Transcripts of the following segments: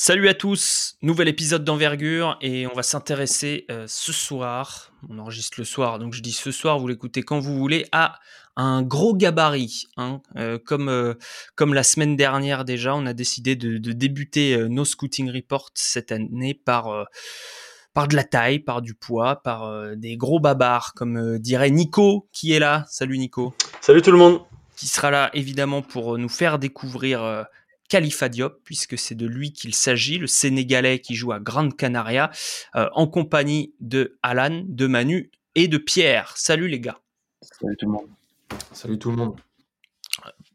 Salut à tous, nouvel épisode d'envergure et on va s'intéresser euh, ce soir, on enregistre le soir donc je dis ce soir, vous l'écoutez quand vous voulez, à un gros gabarit. Hein. Euh, comme, euh, comme la semaine dernière déjà, on a décidé de, de débuter nos Scouting Reports cette année par, par de la taille, par du poids, par des gros babards comme dirait Nico qui est là. Salut Nico. Salut tout le monde. Qui sera là évidemment pour nous faire découvrir Khalifa Diop, puisque c'est de lui qu'il s'agit, le Sénégalais qui joue à Grande Canaria, euh, en compagnie de Alan, de Manu et de Pierre. Salut les gars. Salut tout le monde. Salut tout le monde.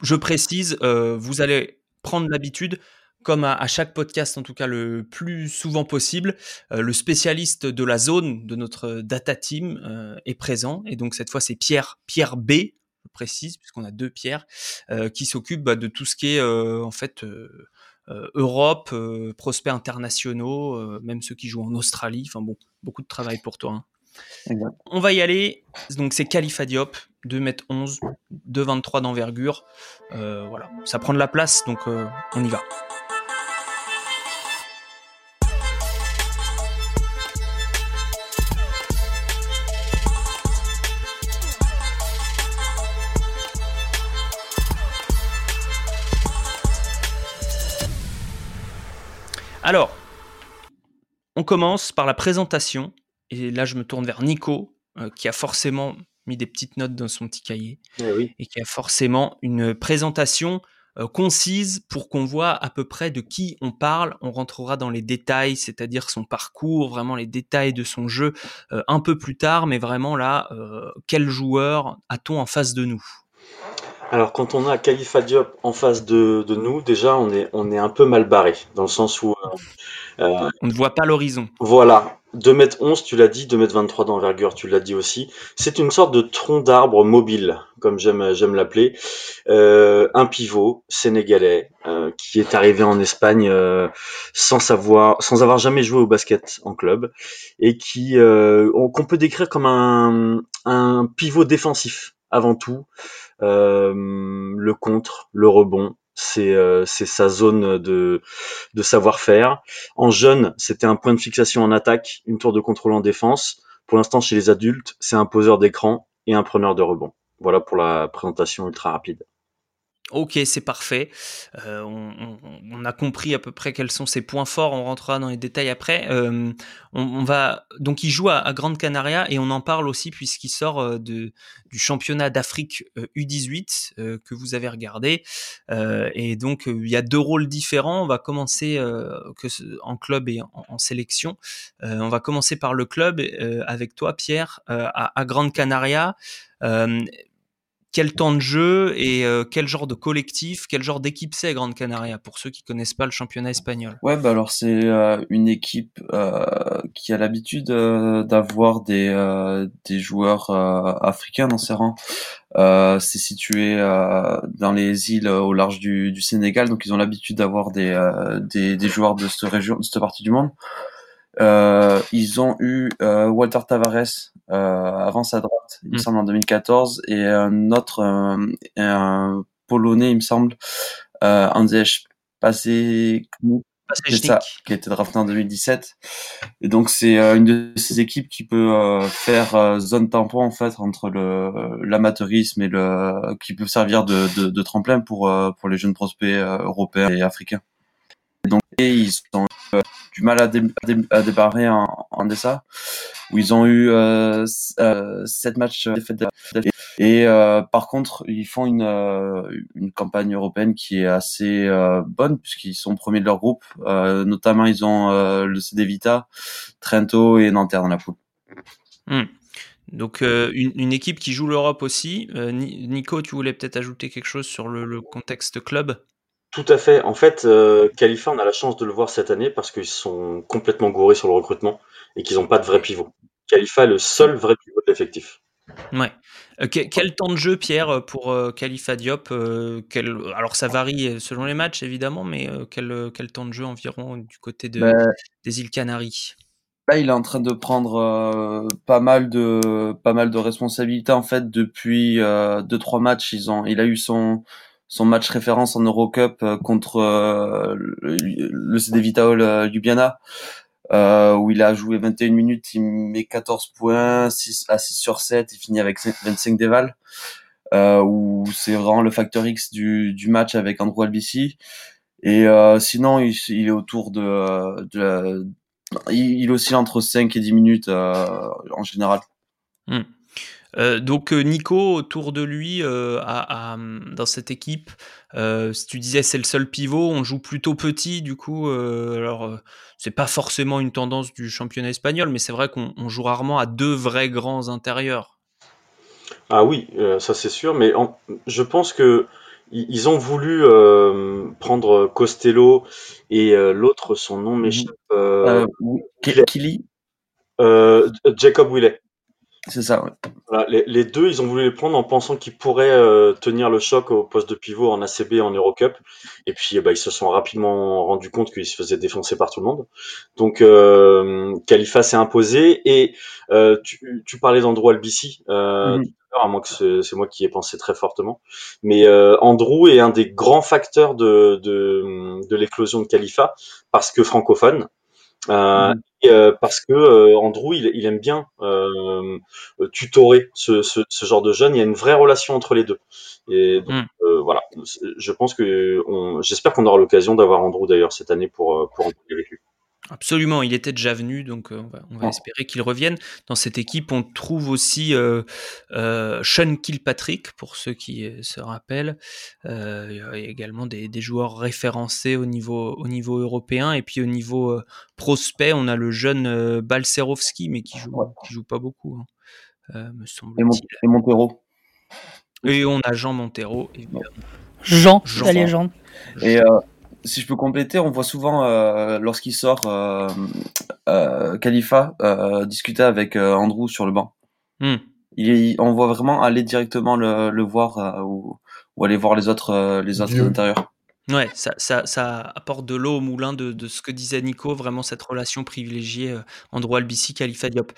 Je précise, euh, vous allez prendre l'habitude, comme à, chaque podcast, en tout cas le plus souvent possible, euh, le spécialiste de la zone de notre data team est présent. Et donc cette fois, c'est Pierre, Pierre B, précise, puisqu'on a deux pierres, euh, qui s'occupent bah, de tout ce qui est euh, en fait euh, Europe, prospects internationaux, même ceux qui jouent en Australie. Enfin bon, beaucoup de travail pour toi. Hein. On va y aller. Donc c'est Khalifa Diop, 2m11, 2,23 d'envergure. voilà, ça prend de la place, donc on y va. Alors, on commence par la présentation. Et là, je me tourne vers Nico, euh, qui a forcément mis des petites notes dans son petit cahier. Eh et qui a forcément une présentation euh, concise pour qu'on voit à peu près de qui on parle. On rentrera dans les détails, c'est-à-dire son parcours, vraiment les détails de son jeu euh, un peu plus tard. Mais vraiment là, quel joueur a-t-on en face de nous? Alors quand on a Khalifa Diop en face de, nous, déjà on est, on est un peu mal barré, dans le sens où... Euh, euh, on ne voit pas l'horizon. Voilà, 2m11 tu l'as dit, 2m23 d'envergure tu l'as dit aussi. C'est une sorte de tronc d'arbre mobile, comme j'aime j'aime l'appeler. Euh, un pivot sénégalais qui est arrivé en Espagne sans savoir, sans avoir jamais joué au basket en club et qui qu'on peut décrire comme un, un pivot défensif avant tout. Euh, le contre, le rebond, c'est euh, sa zone de, de savoir-faire. En jeune, c'était un point de fixation en attaque, une tour de contrôle en défense. Pour l'instant, chez les adultes, c'est un poseur d'écran et un preneur de rebond. Voilà pour la présentation ultra rapide. Ok, c'est parfait. Euh, on, a compris à peu près quels sont ses points forts. On rentrera dans les détails après. Euh, on, va donc il joue à, Grande Canaria et on en parle aussi puisqu'il sort euh, du championnat d'Afrique U18 que vous avez regardé. et donc il y a deux rôles différents. On va commencer en club et en, sélection. on va commencer par le club avec toi, Pierre, à, Grande Canaria quel temps de jeu et euh, quel genre de collectif, quel genre d'équipe c'est Grande Canaria pour ceux qui connaissent pas le championnat espagnol Ouais, bah alors c'est euh, une équipe euh, qui a l'habitude d'avoir des des joueurs africains dans ses rangs. c'est situé dans les îles au large du, du Sénégal, donc ils ont l'habitude d'avoir des, des, des joueurs de cette région, de cette partie du monde. Euh, ils ont eu euh, Walter Tavares euh, avant sa droite, il me mm. semble en 2014, et un autre, un polonais, il me semble, euh, Andrzej Pasek, ça, qui a été drafté en 2017. Et donc c'est une de ces équipes qui peut faire zone tampon en fait entre le l'amateurisme et le qui peut servir de, de, de tremplin pour pour les jeunes prospects européens et africains. Donc ils sont du mal à, débarrer en, en où ils ont eu euh, euh, sept matchs défaites. Et euh, par contre, ils font une, campagne européenne qui est assez bonne, puisqu'ils sont premiers de leur groupe. notamment, ils ont le CD Vita, Trento et Nanterre dans la poule. Hmm. Donc une, équipe qui joue l'Europe aussi. Nico, tu voulais peut-être ajouter quelque chose sur le contexte club? Tout à fait. En fait, euh, Khalifa, on a la chance de le voir cette année parce qu'ils sont complètement gourés sur le recrutement et qu'ils n'ont pas de vrai pivot. Khalifa est le seul vrai pivot de l'effectif. Ouais. Euh, quel temps de jeu, Pierre, pour euh, Khalifa Diop quel, Alors, ça varie selon les matchs, évidemment, mais quel, quel, temps de jeu environ du côté de, bah, des îles Canaries? Là, il est en train de prendre pas mal de pas mal de responsabilités en fait depuis deux trois matchs. Ils ont, il a eu son son match référence en Eurocup contre le, le CD Vitaol Ljubljana euh, où il a joué 21 minutes, il met 14 points, 6 à 6 sur 7, il finit avec 25 déval, euh, où c'est vraiment le facteur X du, du match avec Andrew Albici. Et euh, sinon, il, est autour de, il, oscille entre 5 et 10 minutes euh, en général. Hmm. Euh, donc euh, Nico autour de lui euh, à, à, dans cette équipe, euh, si tu disais c'est le seul pivot, on joue plutôt petit du coup. alors c'est pas forcément une tendance du championnat espagnol, mais c'est vrai qu'on joue rarement à deux vrais grands intérieurs. Ah oui, ça c'est sûr, mais en, je pense que ils ont voulu prendre Costello et l'autre, son nom m'échappe. Euh, Kili. Jacob Willet. C'est ça, ouais. Voilà, les, les, deux, ils ont voulu les prendre en pensant qu'ils pourraient euh, tenir le choc au poste de pivot en ACB et en Eurocup. Et puis, bah, ils se sont rapidement rendus compte qu'ils se faisaient défoncer par tout le monde. Donc, euh, Khalifa s'est imposé. Et euh, tu, tu, parlais d'Andrew Albici, euh, mm -hmm. à moins que c'est moi qui ai pensé très fortement. Mais euh, Andrew est un des grands facteurs de, de, de l'éclosion de Khalifa parce que francophone. Euh, mmh. et, euh, parce que euh, Andrew, il, il, aime bien euh, tutorer ce, ce, ce, genre de jeunes. Il y a une vraie relation entre les deux. Et donc, mmh. voilà, je pense que j'espère qu'on aura l'occasion d'avoir Andrew d'ailleurs cette année pour pour en parler avec lui. Absolument, il était déjà venu, donc euh, on va, on va espérer qu'il revienne. Dans cette équipe, on trouve aussi euh, euh, Sean Kilpatrick, pour ceux qui se rappellent. Euh, il y a également des, des, joueurs référencés au niveau, au niveau européen. Et puis au niveau euh, prospect, on a le jeune Balcerovski, mais qui joue, ouais. qui joue pas beaucoup, hein, me semble-t-il. Et, Montero. Et on a Jean Montero, évidemment. Jean, Jean, la légende. Et si je peux compléter, on voit souvent euh, lorsqu'il sort euh, euh, Khalifa euh, discuter avec euh, Andrew sur le banc. Mm. Il, on voit vraiment aller directement le, le voir euh, ou, ou, aller voir les autres les autres Dieu. intérieurs. Ouais, ça, ça, ça, apporte de l'eau au moulin de, de, ce que disait Nico, vraiment cette relation privilégiée Andrew Albici, Khalifa Diop.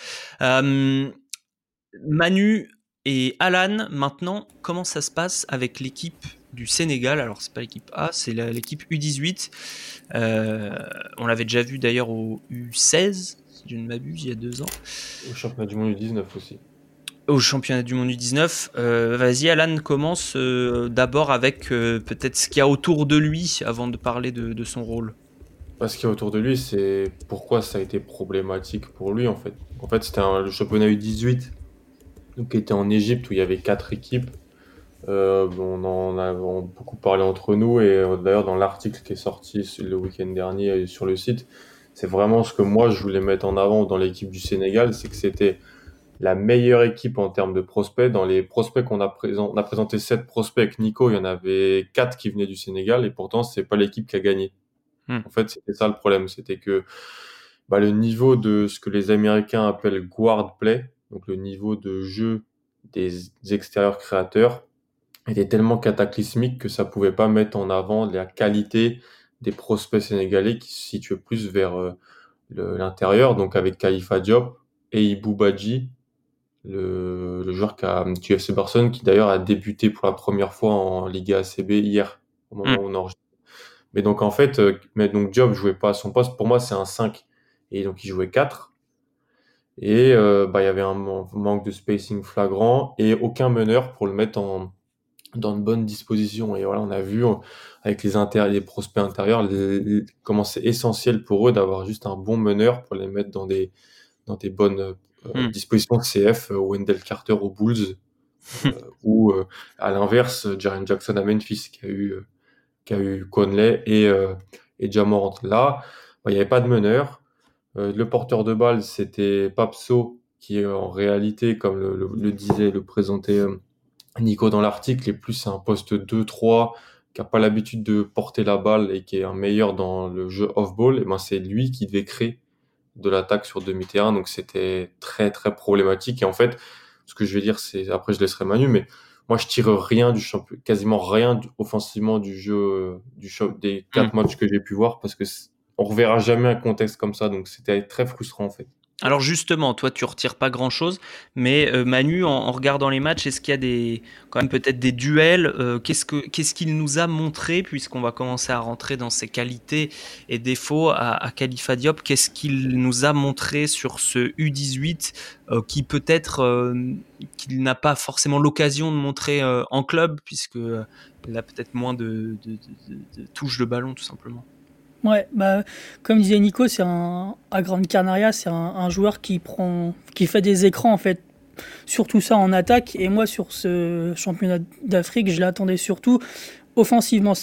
Manu et Alan, maintenant, comment ça se passe avec l'équipe du Sénégal? Alors, c'est pas l'équipe A, c'est l'équipe U18. Euh, on l'avait déjà vu d'ailleurs au U16, si je ne m'abuse, il y a deux ans. Au championnat du monde U19 aussi. Au championnat du monde U19. Euh, Vas-y, Alan, commence euh, d'abord avec peut-être ce qu'il y a autour de lui avant de parler de, de son rôle. Bah, ce qu'il y a autour de lui, c'est pourquoi ça a été problématique pour lui en fait. En fait, c'était le championnat U18 donc, qui était en Égypte où il y avait quatre équipes euh, on en a beaucoup parlé entre nous et euh, d'ailleurs dans l'article qui est sorti le week-end dernier sur le site, c'est vraiment ce que moi je voulais mettre en avant dans l'équipe du Sénégal, c'est que c'était la meilleure équipe en termes de prospects. Dans les prospects qu'on a présenté, on a présenté sept prospects avec Nico, il y en avait quatre qui venaient du Sénégal et pourtant c'est pas l'équipe qui a gagné. Hmm. En fait, c'était ça le problème, c'était que bah, le niveau de ce que les Américains appellent guard play, donc le niveau de jeu des extérieurs créateurs, était tellement cataclysmique que ça pouvait pas mettre en avant la qualité des prospects sénégalais qui se situaient plus vers euh, l'intérieur, donc avec Khalifa Diop et Ibou Badji, le, le, joueur qui a, du FC Barcelone, qui d'ailleurs a débuté pour la première fois en Liga ACB hier, au moment mmh. où on enregistre. Mais donc en fait, euh, mais donc Diop jouait pas à son poste, pour moi c'est un 5, et donc il jouait 4. Et euh, bah, il y avait un manque de spacing flagrant et aucun meneur pour le mettre en, dans de bonnes dispositions. Et voilà, on a vu euh, avec les, inter les prospects intérieurs les, les, comment c'est essentiel pour eux d'avoir juste un bon meneur pour les mettre dans des, dans des bonnes euh, mm. dispositions de CF, euh, Wendell Carter aux Bulls, ou à l'inverse, Jaren Jackson à Memphis qui a eu, qui a eu Conley et, et Jamorant. Là, bah, il n'y avait pas de meneur. Le porteur de balle, c'était Papso, qui en réalité, comme le, le, le disait, le présentait Nico dans l'article est plus un poste 2-3 qui a pas l'habitude de porter la balle et qui est un meilleur dans le jeu off-ball, et ben c'est lui qui devait créer de l'attaque sur demi-terrain, donc c'était très très problématique. Et en fait, ce que je vais dire, c'est après je laisserai Manu, mais moi je tire rien du champion, quasiment rien offensivement du jeu du show, des quatre mmh. matchs que j'ai pu voir parce que on reverra jamais un contexte comme ça, donc c'était très frustrant en fait. Alors justement, toi tu retires pas grand chose, mais euh, Manu, en, regardant les matchs, est-ce qu'il y a des quand même peut-être des duels euh, Qu'est-ce que qu'est-ce qu'il nous a montré puisqu'on va commencer à rentrer dans ses qualités et défauts à, à Khalifa Diop Qu'est-ce qu'il nous a montré sur ce U18 euh, qui peut-être qu'il n'a pas forcément l'occasion de montrer en club puisque il a peut-être moins de, de touches de ballon tout simplement. Ouais, bah, comme disait Nico, c'est un, à Grande Canaria, c'est un, joueur qui prend, qui fait des écrans en fait, surtout ça en attaque. Et moi, sur ce championnat d'Afrique, je l'attendais surtout offensivement,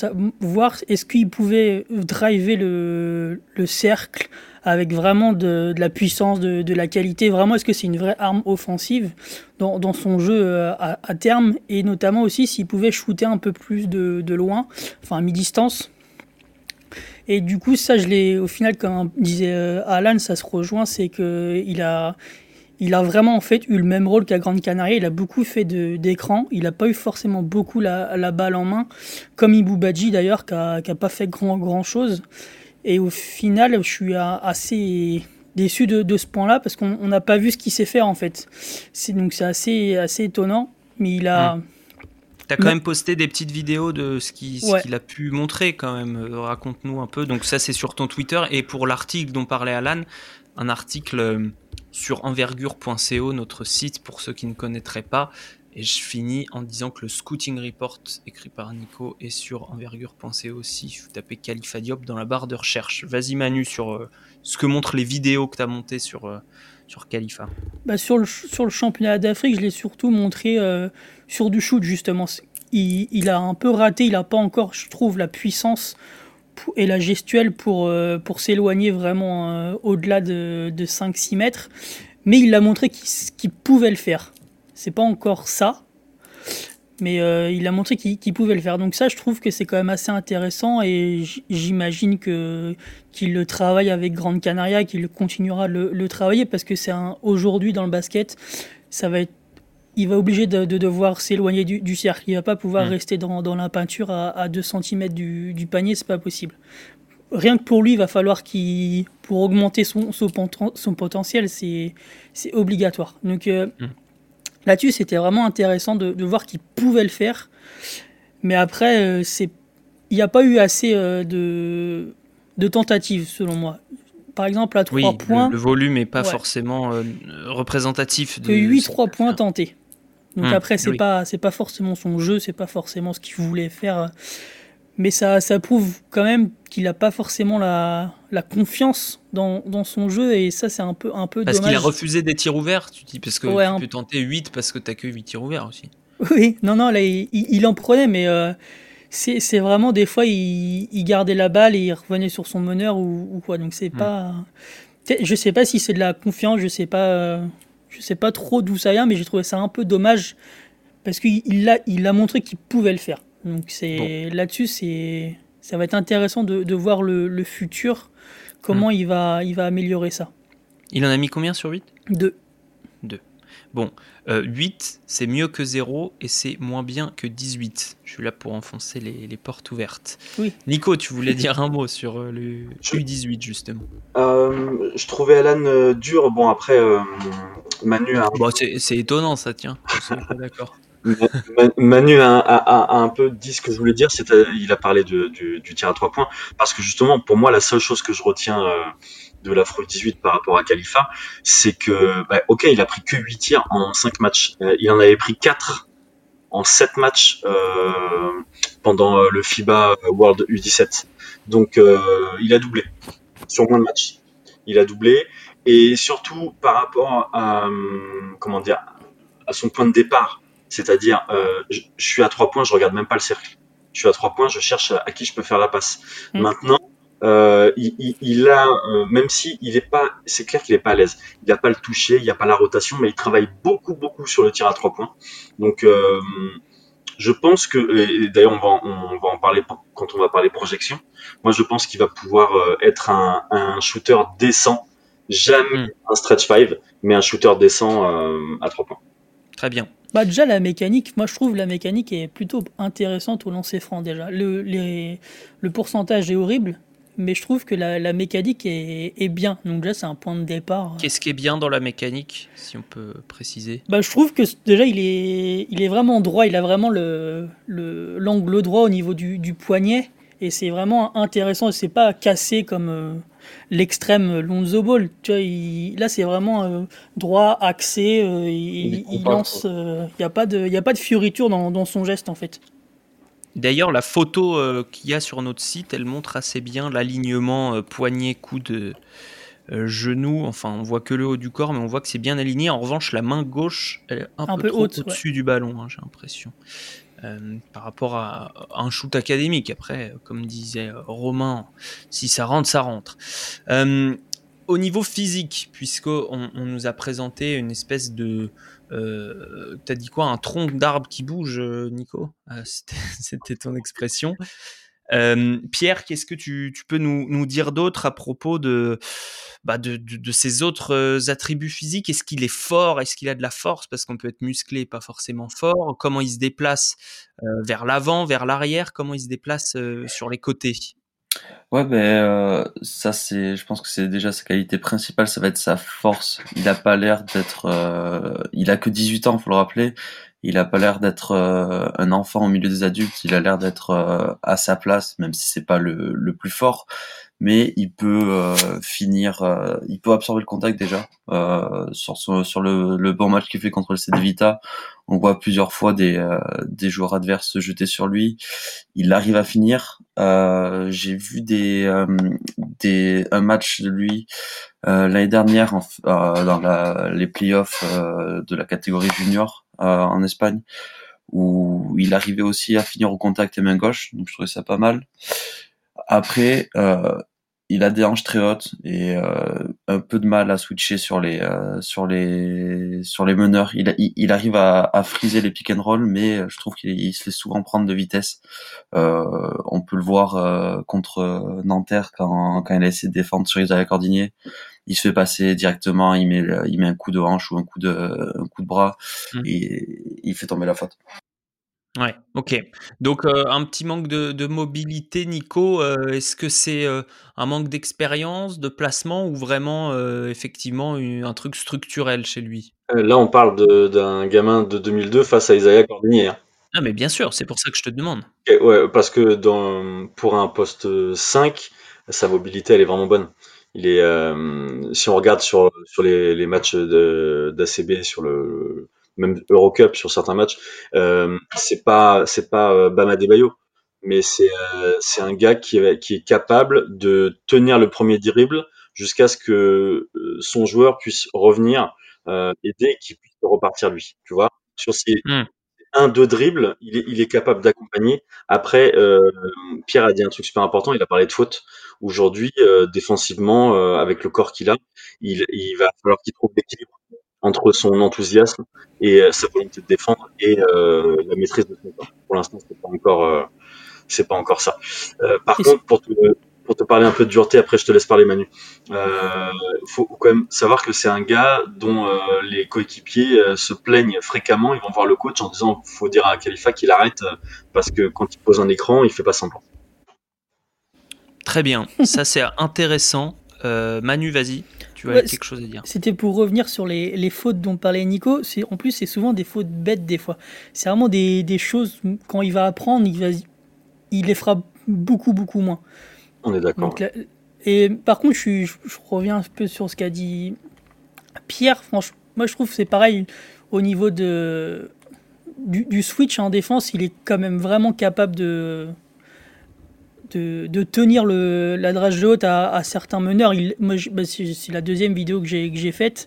voir est-ce qu'il pouvait driver le, le, cercle avec vraiment de, de la puissance, de, de, la qualité. Vraiment, est-ce que c'est une vraie arme offensive dans, dans son jeu euh, à, à, terme? Et notamment aussi s'il pouvait shooter un peu plus de, de loin, enfin à mi-distance et du coup, ça, je l'ai, au final, comme disait euh, Alan, ça se rejoint, c'est qu'il a, il a vraiment en fait eu le même rôle qu'à Grande Canaria. Il a beaucoup fait d'écran. Il n'a pas eu forcément beaucoup la, balle en main, comme Ibou Badji d'ailleurs, qui n'a pas fait grand, grand chose. Et au final, je suis assez déçu de, ce point-là parce qu'on n'a pas vu ce qu'il sait faire en fait. Donc c'est assez, assez étonnant. Mais il a. Mmh. T'as quand même posté des petites vidéos de ce qu'il a pu montrer quand même. Euh, raconte-nous un peu. Donc ça c'est sur ton Twitter et pour l'article dont parlait Alan, un article euh, sur envergure.co, notre site pour ceux qui ne connaîtraient pas. Et je finis en disant que le Scouting Report écrit par Nico est sur envergure.co aussi. Vous tapez Khalifa Diop dans la barre de recherche. Vas-y Manu sur euh, ce que montrent les vidéos que tu as montées sur, sur Khalifa. Bah sur, le, sur le championnat d'Afrique, je l'ai surtout montré sur du shoot, justement. Il, a un peu raté, il n'a pas encore, je trouve, la puissance et la gestuelle pour, euh, pour s'éloigner vraiment euh, au-delà de, de 5-6 mètres. Mais il a montré qu'il pouvait le faire. C'est pas encore ça, mais euh, il a montré qu'il pouvait le faire. Donc ça, je trouve que c'est quand même assez intéressant et j'imagine que qu'il le travaille avec Grande Canaria, qu'il continuera le, le, travailler parce que c'est aujourd'hui dans le basket, ça va être il va obliger de, devoir s'éloigner du, cercle. Il va pas pouvoir mm. rester dans, dans, la peinture à, à 2 cm du, du panier, c'est pas possible. Rien que pour lui, il va falloir qu'il, pour augmenter son, son, son potentiel, c'est, obligatoire. Donc euh, mm. Là-dessus, c'était vraiment intéressant de, de voir qu'il pouvait le faire. Mais après, euh, c'est, il n'y a pas eu assez euh, de, de tentatives, selon moi par exemple, à 3 points. Le, volume n'est pas forcément représentatif de. 8 3 points tentés. Donc hum, après, c'est pas c'est pas forcément son jeu, c'est pas forcément ce qu'il voulait faire, mais ça, ça prouve quand même qu'il n'a pas forcément la, la confiance dans, dans, son jeu et ça c'est un peu un peu parce qu'il a refusé des tirs ouverts, tu dis parce que tu peux tenter 8 parce que tu que 8 tirs ouverts aussi. Oui, non non là il, il en prenait mais euh, c'est vraiment des fois il, il, gardait la balle et il revenait sur son meneur ou, ou quoi donc c'est hum. pas je sais pas si c'est de la confiance, je sais pas euh, je sais pas trop d'où ça vient, mais j'ai trouvé ça un peu dommage parce qu'il a, il a montré qu'il pouvait le faire. Donc c'est là-dessus, c'est ça va être intéressant de, de voir le, le, futur, comment hmm. il, va, il va améliorer ça. Il en a mis combien sur 8 2. 2. Bon, 8, euh, c'est mieux que 0 et c'est moins bien que 18. Je suis là pour enfoncer les, les portes ouvertes. Oui. Nico, tu voulais dire un mot sur euh, le U18 justement euh, Je trouvais Alan dur. Bon, après, Manu a... Bon, c'est étonnant ça, tiens. d'accord. Manu a, un peu dit ce que je voulais dire, c'est il a parlé du, tir à 3 points, parce que justement, pour moi, la seule chose que je retiens de l'Afro 18 par rapport à Khalifa, c'est que, bah, ok, il a pris que 8 tirs en 5 matchs. Euh, il en avait pris 4 en 7 matchs euh, pendant euh, le FIBA World U17. Donc, il a doublé sur moins de matchs. Il a doublé. Et surtout, par rapport à, comment dire, à son point de départ, c'est-à-dire, je, suis à 3 points, je regarde même pas le cercle. Je suis à 3 points, je cherche à, qui je peux faire la passe. Mm. Maintenant, euh, il, il, a, euh, même si il est pas, c'est clair qu'il est pas à l'aise. Il n'a pas le toucher, il n'y a pas la rotation, mais il travaille beaucoup, beaucoup sur le tir à trois points. Donc, euh, je pense que, d'ailleurs, on va, on va en parler quand on va parler projection. Moi, je pense qu'il va pouvoir euh, être un, un, shooter décent, jamais hmm. un stretch five, mais un shooter décent à trois points. Très bien. Bah déjà la mécanique, moi je trouve la mécanique est plutôt intéressante au lancer franc déjà. Le, les, le pourcentage est horrible, mais je trouve que la, mécanique est, bien. Donc là, c'est un point de départ. Qu'est-ce qui est bien dans la mécanique, si on peut préciser? Bah, Je trouve que déjà, il est, il est vraiment droit. Il a vraiment l'angle le, l'angle droit au niveau du, du poignet. Et c'est vraiment intéressant. C'est pas cassé comme euh, l'extrême Lonzo Ball. Tu vois, là, c'est vraiment euh, droit, axé. Euh, il, il, lance. Il n'y a, pas de, y a pas de fioriture dans, dans son geste, en fait. D'ailleurs, la photo euh, qu'il y a sur notre site, elle montre assez bien l'alignement euh, poignet, coude, euh, genou. Enfin, on voit que le haut du corps, mais on voit que c'est bien aligné. En revanche, la main gauche, elle est un, peu, au-dessus du ballon, hein, j'ai l'impression. Par rapport à, un shoot académique. Après, comme disait Romain, si ça rentre, ça rentre. au niveau physique, puisqu'on on nous a présenté une espèce de, euh, T'as dit quoi Un tronc d'arbre qui bouge, euh, Nico? Ah, C'était ton expression. Pierre, qu'est-ce que tu, peux nous, dire d'autre à propos de, bah de, de, ses autres attributs physiques? Est-ce qu'il est fort? Est-ce qu'il a de la force? Parce qu'on peut être musclé, pas forcément fort. Comment il se déplace vers l'avant, vers l'arrière? Comment il se déplace sur les côtés? Ouais, ben euh, ça c'est, je pense que c'est déjà sa qualité principale, ça va être sa force. Il a pas l'air d'être, euh, il a que 18 ans, faut le rappeler. Il a pas l'air d'être euh, un enfant au milieu des adultes. Il a l'air d'être à sa place, même si c'est pas le, le plus fort mais il peut euh, finir, euh, il peut absorber le contact déjà euh, sur sur le, le, bon match qu'il fait contre le CD Vita. On voit plusieurs fois des des joueurs adverses se jeter sur lui. Il arrive à finir. J'ai vu des des un match de lui l'année dernière dans la, les playoffs de la catégorie junior en Espagne où il arrivait aussi à finir au contact et main gauche, donc je trouvais ça pas mal. Après, euh, il a des hanches très hautes et euh, un peu de mal à switcher sur les euh, sur les sur les meneurs. Il, il, arrive à, à, friser les pick and roll, mais je trouve qu'il se fait souvent prendre de vitesse. Euh, on peut le voir euh, contre Nanterre quand, quand il a essayé de défendre sur Isaiah Cordinier. Il se fait passer directement, il met il met un coup de hanche ou un coup de un coup de bras mmh. et il fait tomber la faute. Ouais, ok. Donc euh, un petit manque de, mobilité, Nico. Euh, est-ce que c'est euh, un manque d'expérience, de placement ou vraiment effectivement un truc structurel chez lui? Là, on parle d'un gamin de 2002 face à Isaiah Cordinier. Hein. Ah mais bien sûr, c'est pour ça que je te demande. ouais, parce que dans, pour un poste 5, sa mobilité elle est vraiment bonne. Il est, si on regarde sur, sur les, les matchs d'ACB sur le même Eurocup sur certains matchs, euh, c'est pas c'est pas euh, Bama Debayo, mais c'est euh, c'est un gars qui est, qui est capable de tenir le premier dribble jusqu'à ce que euh, son joueur puisse revenir euh, aider et qu'il puisse repartir lui. Tu vois, sur ces mmh. un deux dribbles, il est, il est capable d'accompagner. Après, euh, Pierre a dit un truc super important. Il a parlé de faute. Aujourd'hui, défensivement, avec le corps qu'il a, il, il va falloir qu'il trouve l'équilibre entre son enthousiasme et euh, sa volonté de défendre et euh, la maîtrise de son temps. Pour l'instant, c'est pas encore, euh, c'est pas encore ça. par contre, pour te, pour te parler un peu de dureté, après je te laisse parler Manu. Il faut quand même savoir que c'est un gars dont les coéquipiers se plaignent fréquemment. Ils vont voir le coach en disant faut dire à Khalifa qu'il arrête parce que quand il pose un écran, il fait pas semblant. Très bien, ça c'est intéressant. Manu, vas-y quelque chose à dire. C'était pour revenir sur les, les, fautes dont parlait Nico. En plus, c'est souvent des fautes bêtes des fois. C'est vraiment des, des, choses, quand il va apprendre, il, va, il les fera beaucoup, beaucoup moins. On est d'accord. Et par contre, je, je, reviens un peu sur ce qu'a dit Pierre. Franchement, moi, je trouve que c'est pareil au niveau de, du, du, switch en défense. Il est quand même vraiment capable de, de, tenir le, la drage de haute à, certains meneurs. Il, moi, bah, c'est la deuxième vidéo que j'ai, faite,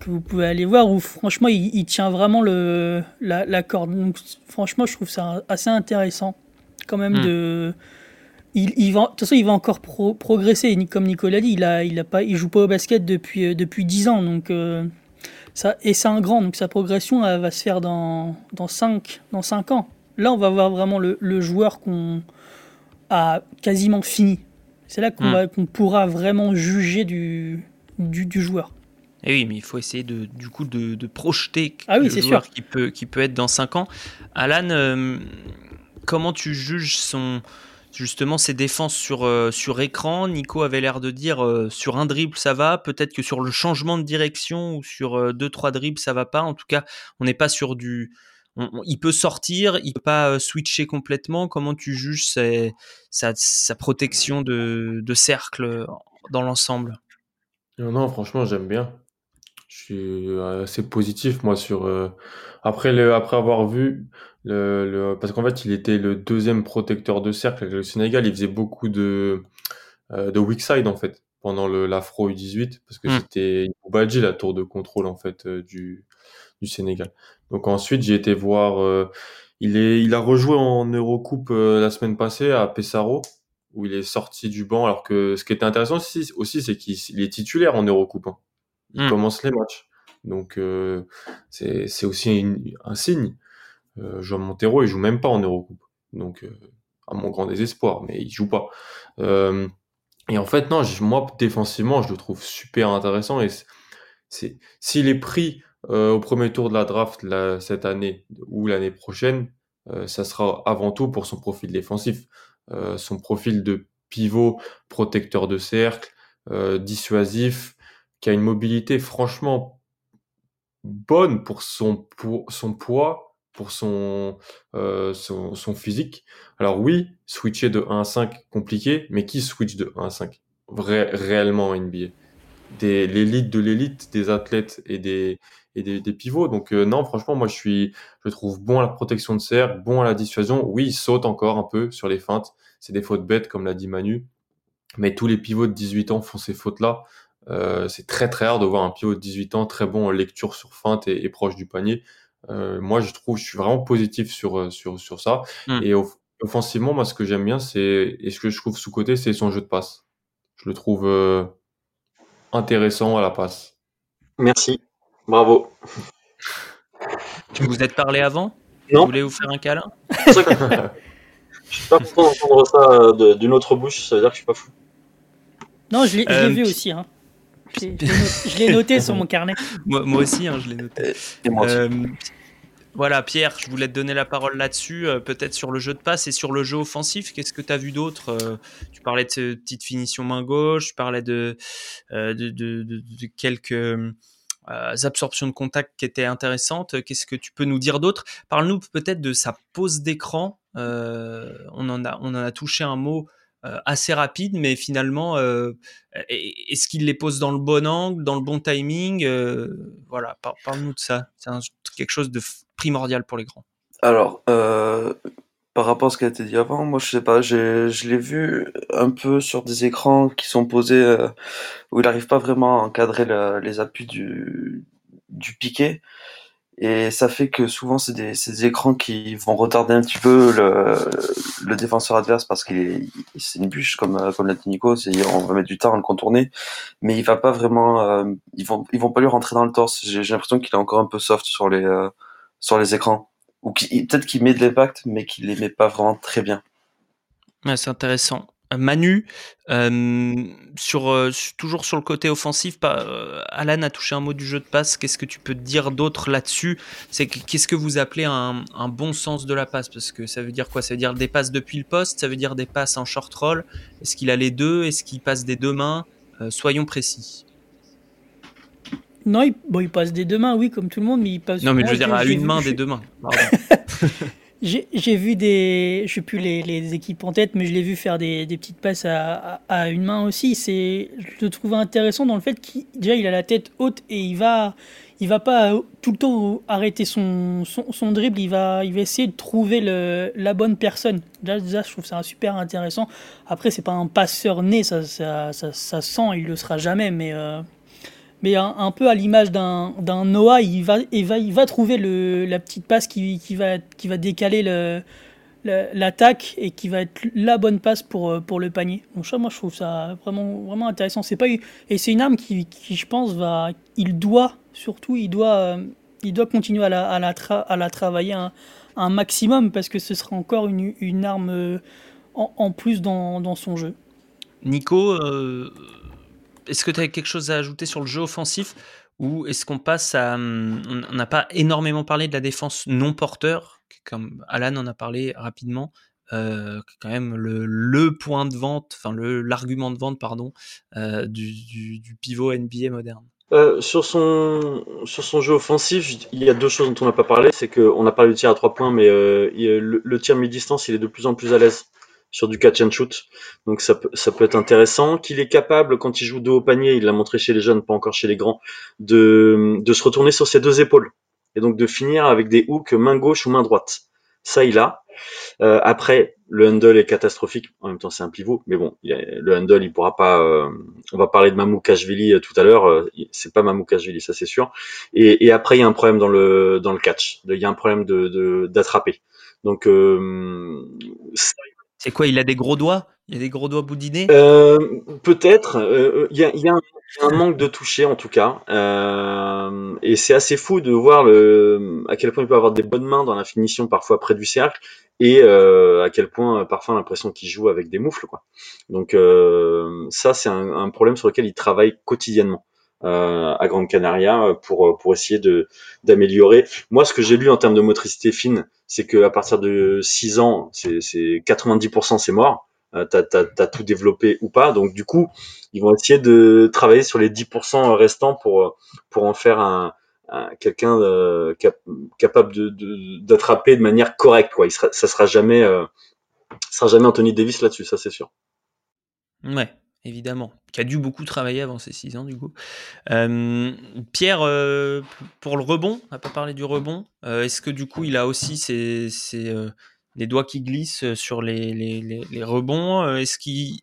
que vous pouvez aller voir, où franchement, il, tient vraiment le, la, corde. Donc, franchement, je trouve ça assez intéressant, quand même, hmm. de. Il, il, va, de toute façon, il va encore progresser. Comme Nicolas dit, il a, il a pas, il joue pas au basket depuis, euh, depuis 10 ans. Donc, euh, ça, et c'est un grand. Donc, sa progression elle va se faire dans, dans, 5, dans 5 ans. Là, on va voir vraiment le, le joueur qu'on, a quasiment fini. C'est là qu'on hmm. pourra vraiment juger du, du, joueur. Et eh oui, mais il faut essayer de, du coup de, projeter ah le joueur qui peut, qui peut être dans 5 ans. Alan, euh, comment tu juges son, justement ces défenses sur, euh, sur écran? Nico avait l'air de dire euh, sur un dribble ça va, peut-être que sur le changement de direction ou sur euh, deux trois dribbles ça va pas. En tout cas, on n'est pas sur du. Il peut sortir, il peut pas switcher complètement. Comment tu juges sa, sa, protection de, de cercle dans l'ensemble? Non, franchement, j'aime bien. Je suis assez positif moi sur. Après le, après avoir vu le, parce qu'en fait, il était le deuxième protecteur de cercle avec le Sénégal. Il faisait beaucoup de, euh, de weak side, en fait, pendant le, l'Afro U18, parce que hmm. c'était Badji, la tour de contrôle, en fait, euh, du, du Sénégal. Donc ensuite, j'ai été voir, euh, il est, il a rejoué en Eurocoupe la semaine passée à Pesaro, où il est sorti du banc, alors que ce qui était intéressant aussi, aussi c'est qu'il est titulaire en Eurocoupe. Hein. Il hmm. commence les matchs. Donc c'est, c'est aussi un signe. Euh, Jean Montero, il joue même pas en Eurocoupe. Donc, euh, à mon grand désespoir, mais il joue pas. Euh, et en fait, non, moi, défensivement, je le trouve super intéressant. Et c'est, s'il est pris au premier tour de la draft cette année ou l'année prochaine, ça sera avant tout pour son profil défensif. son profil de pivot, protecteur de cercle, dissuasif, qui a une mobilité franchement bonne pour son, poids pour euh, son, physique. Alors oui, switcher de 1 à 5, compliqué, mais qui switch de 1 à 5 Vrai, réellement en NBA des, L'élite de l'élite, des athlètes et des, et des, pivots. Donc euh, non, franchement, moi je suis, je trouve bon à la protection de cercle, bon à la dissuasion. Oui, il saute encore un peu sur les feintes. C'est des fautes bêtes, comme l'a dit Manu. Mais tous les pivots de 18 ans font ces fautes-là. Euh, c'est très très rare de voir un pivot de 18 ans très bon en lecture sur feinte et proche du panier. Euh, moi, je trouve, je suis vraiment positif sur euh, sur sur ça. Hmm. Et offensivement, moi, ce que j'aime bien, c'est et ce que je trouve sous côté, c'est son jeu de passe. Je le trouve euh, intéressant à la passe. Merci, bravo. Tu vous êtes parlé avant? Non. Vous voulez vous faire un câlin? Je suis pas content d'entendre ça d'une autre bouche, ça veut dire que je suis pas fou. Non, je l'ai vu aussi. Hein. Je l'ai noté sur mon carnet. moi, aussi, hein, je l'ai noté. Euh, voilà, Pierre, je voulais te donner la parole là-dessus, euh, peut-être sur le jeu de passe et sur le jeu offensif. Qu'est-ce que tu as vu d'autre euh, Tu parlais de cette petite finition main gauche, tu parlais de, de, quelques absorptions de contact qui étaient intéressantes. Qu'est-ce que tu peux nous dire d'autre? Parle-nous peut-être de sa pose d'écran. on, en a, on en a touché un mot euh, assez rapide, mais finalement, euh, est-ce qu'il les pose dans le bon angle, dans le bon timing? Euh, Voilà, parle-nous de ça. C'est quelque chose de primordial pour les grands. Alors, par rapport à ce qui a été dit avant, moi je sais pas, je l'ai vu un peu sur des écrans qui sont posés où il n'arrive pas vraiment à encadrer les appuis du, du piqué. Et ça fait que souvent, c'est des, écrans qui vont retarder un petit peu le, défenseur adverse parce qu'il est, c'est une bûche, comme, comme l'a dit Nico, on va mettre du temps à le contourner, mais il va pas vraiment, euh, ils vont, vont pas lui rentrer dans le torse. J'ai, l'impression qu'il est encore un peu soft sur les, euh, sur les écrans. Ou peut-être qu'il met de l'impact, mais qu'il les met pas vraiment très bien. Ouais, c'est intéressant. Manu, euh, sur, euh, toujours sur le côté offensif, euh, Alan a touché un mot du jeu de passe. Qu'est-ce que tu peux dire d'autre là-dessus? C'est qu'est-ce que vous appelez un, bon sens de la passe? Parce que ça veut dire quoi? Ça veut dire des passes depuis le poste Ça veut dire des passes en short roll Est-ce qu'il a les deux? Est-ce qu'il passe des deux mains? Soyons précis. Non, il, bon, il passe des deux mains, oui, comme tout le monde, mais il passe. Non, mais je veux dire à une main des deux mains. J'ai vu des, je sais plus les, les, équipes en tête, mais je l'ai vu faire des, des, petites passes à, à, une main aussi. Je le trouve intéressant dans le fait qu'il il a la tête haute et il va, il va pas tout le temps arrêter son, son, son dribble. Il va, il va essayer de trouver le, la bonne personne. Déjà, je trouve ça super intéressant. Après, c'est pas un passeur né, ça, ça, ça, ça, sent, il le sera jamais, mais euh, mais un, peu à l'image d'un Noah, il va, il va, il va trouver la petite passe qui, va, qui va décaler l'attaque et qui va être la bonne passe pour, pour le panier. Donc ça, moi, je trouve ça vraiment, vraiment intéressant. C'est pas et c'est une arme qui, qui, je pense, va, il doit surtout, il doit, il doit continuer à la, à la, à la travailler un, maximum parce que ce sera encore une, arme euh, en, plus dans, son jeu. Nico, euh, est-ce que tu as quelque chose à ajouter sur le jeu offensif ou est-ce qu'on passe à. Hum, on n'a pas énormément parlé de la défense non porteur, comme Alan en a parlé rapidement. euh, quand même le, le, point de vente, enfin l'argument de vente pardon euh, du, pivot NBA moderne? Euh, sur son sur son jeu offensif, il y a deux choses dont on n'a pas parlé, c'est qu'on a parlé du tir à trois points, mais euh, le, le, tir mi-distance, il est de plus en plus à l'aise sur du catch and shoot. Donc ça peut, ça peut être intéressant. Qu'il est capable, quand il joue de haut panier, il l'a montré chez les jeunes, pas encore chez les grands, de, de se retourner sur ses deux épaules. Et donc de finir avec des hooks main gauche ou main droite. Ça, il a. Euh, après, le handle est catastrophique. En même temps, c'est un pivot, mais bon, le handle, il pourra pas. Euh, on va parler de Mamoukashvili euh, tout à l'heure. Euh, c'est pas Mamoukashvili, ça c'est sûr. Et, et, après, il y a un problème dans le dans le catch. Il y a un problème de d'attraper. Donc, euh, c'est quoi Il a des gros doigts? Il a des gros doigts boudinés? Euh, Peut-être. Euh, il y, a, un manque de toucher en tout cas. Euh, et c'est assez fou de voir le, à quel point il peut avoir des bonnes mains dans la finition parfois près du cercle et à quel point parfois l'impression qu'il joue avec des moufles. Quoi. Donc ça c'est un, problème sur lequel il travaille quotidiennement. Euh, à Grande Canaria pour pour essayer de d'améliorer. Moi, ce que j'ai lu en termes de motricité fine, c'est que à partir de 6 ans, c'est 90% c'est mort. Euh, t'as as, tout développé ou pas. Donc du coup, ils vont essayer de travailler sur les 10% restants pour pour en faire un, un quelqu'un euh, cap, capable de d'attraper de, manière correcte. Quoi. Il sera, ça sera jamais euh, sera jamais Anthony Davis là-dessus, ça c'est sûr. Ouais évidemment, qui a dû beaucoup travailler avant ses 6 ans du coup. Euh, Pierre, euh, pour le rebond, on n'a pas parlé du rebond, euh, est-ce que du coup il a aussi ses, les doigts qui glissent sur les, les, les, rebonds Est-ce qu'il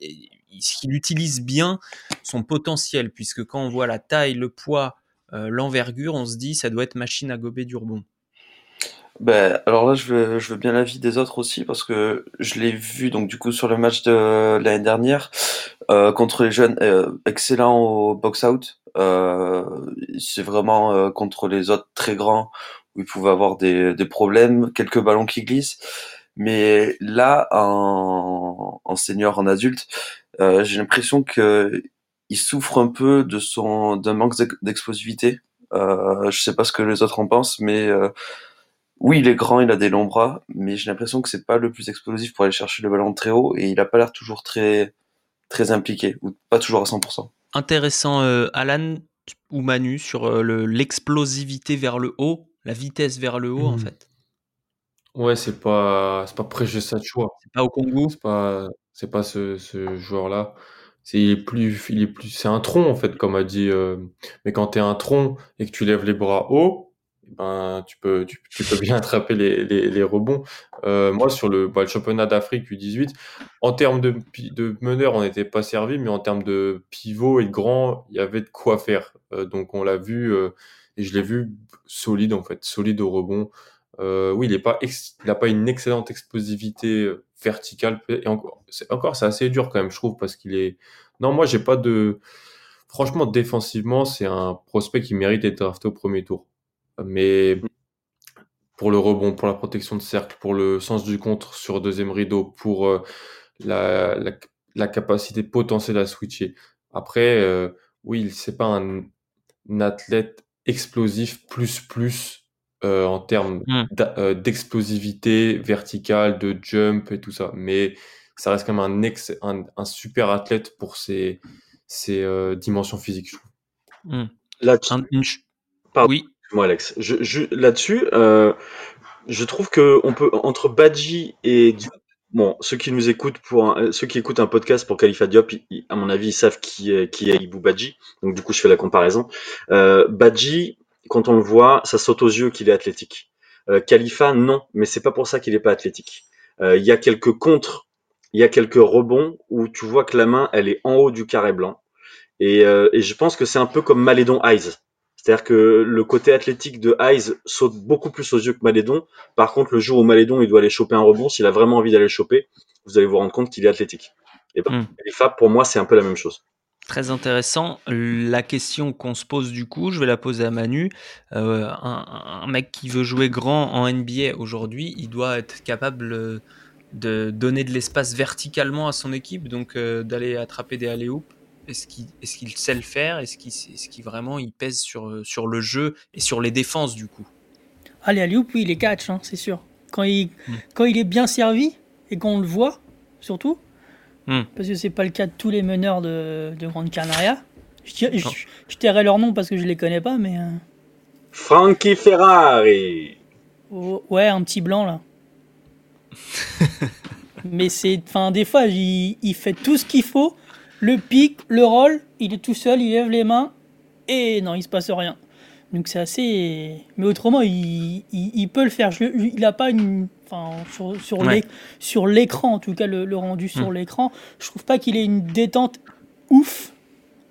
utilise bien son potentiel? Puisque quand on voit la taille, le poids, l'envergure, on se dit ça doit être machine à gober du rebond. Ben, alors là, je veux, je veux bien l'avis des autres aussi parce que je l'ai vu donc du coup sur le match de l'année dernière euh, contre les jeunes, euh, excellent au box out. Euh, c'est vraiment euh, contre les autres très grands où il pouvait avoir des, des problèmes, quelques ballons qui glissent. Mais là, en, en senior, en adulte, euh, j'ai l'impression que il souffre un peu de son d'un manque d'explosivité. Euh, je sais pas ce que les autres en pensent, mais oui, il est grand, il a des longs bras, mais j'ai l'impression que c'est pas le plus explosif pour aller chercher le ballon très haut et il a pas l'air toujours très très impliqué ou pas toujours à 100%. Intéressant, euh, Alan ou Manu sur euh, l'explosivité vers le haut, la vitesse vers le haut mmh. en fait. Ouais, c'est pas c'est pas Precious choix. C'est pas au Congo. C'est pas c'est pas ce, ce joueur là. C'est il est plus il est plus c'est un tronc en fait comme a dit. Euh, mais quand t'es un tronc et que tu lèves les bras haut ben, tu peux, tu, peux bien attraper les, les, les rebonds. Euh, moi, sur le, bah, le championnat d'Afrique U18, en termes de, de meneur, on n'était pas servi, mais en termes de pivot et de grand, il y avait de quoi faire. Euh, donc, on l'a vu, euh, et je l'ai vu solide, en fait, solide au rebond. Euh, oui, il n'a pas, il pas une excellente explosivité verticale. Et encore, c'est assez dur quand même, je trouve, parce qu'il est. Non, moi, j'ai pas de. Franchement, défensivement, c'est un prospect qui mérite d'être drafté au premier tour. Mais pour le rebond, pour la protection de cercle, pour le sens du contre sur deuxième rideau, pour euh, la, la, la, capacité potentielle à switcher. Après, euh, oui, c'est pas un, un, athlète explosif plus plus euh, en termes mmh. euh, d'explosivité verticale, de jump et tout ça. Mais ça reste quand même un, ex, un, un super athlète pour ses, ses euh, dimensions physiques, je trouve. Mmh. Là, tu... un, une... Oui. Moi, Alex, je, je, là-dessus, euh, je trouve que on peut entre Badji et bon, ceux qui nous écoutent pour un, ceux qui écoutent un podcast pour Khalifa Diop, à mon avis, ils savent qui est qui est Ibou Badji. Donc du coup, je fais la comparaison. Euh, Badji, quand on le voit, ça saute aux yeux qu'il est athlétique. Euh, Khalifa, non, mais c'est pas pour ça qu'il est pas athlétique. Euh, il y a quelques contres, il y a quelques rebonds où tu vois que la main, elle est en haut du carré blanc. Et, euh, et je pense que c'est un peu comme Malédon Eyes. C'est-à-dire que le côté athlétique de Hayes saute beaucoup plus aux yeux que Malédon. Par contre, le jour où Malédon il doit aller choper un rebond, s'il a vraiment envie d'aller le choper, vous allez vous rendre compte qu'il est athlétique. Et ben, mm. les Fab, pour moi, c'est un peu la même chose. Très intéressant. La question qu'on se pose du coup, je vais la poser à Manu. Euh, un, un, mec qui veut jouer grand en NBA aujourd'hui, il doit être capable de donner de l'espace verticalement à son équipe, donc euh, d'aller attraper des alley est-ce qu'il est sait le faire? Est-ce qu'il est qu vraiment il pèse sur, euh, sur le jeu et sur les défenses du coup? Allez, Alioup, oui, il est catch, hein, c'est sûr. Quand il, mm. quand il est bien servi, et qu'on le voit, surtout. Hmm. Parce que c'est pas le cas de tous les meneurs de, de Grande Canaria. Je, dirais- je, je tairai leur nom parce que je les connais pas, mais. euh, Frankie Ferrari. oh, ouais, un petit blanc là. mais c'est. Enfin, des fois, il, il fait tout ce qu'il faut. Le pic, le roll, il est tout seul, il lève les mains. Et non, il se passe rien. Donc c'est assez. Mais autrement, il, il, il peut le faire. Je- il n'a pas une. Enfin, sur, Ouais. l'écran, en tout cas, le, le rendu sur Mm. l'écran, je trouve pas qu'il ait une détente ouf.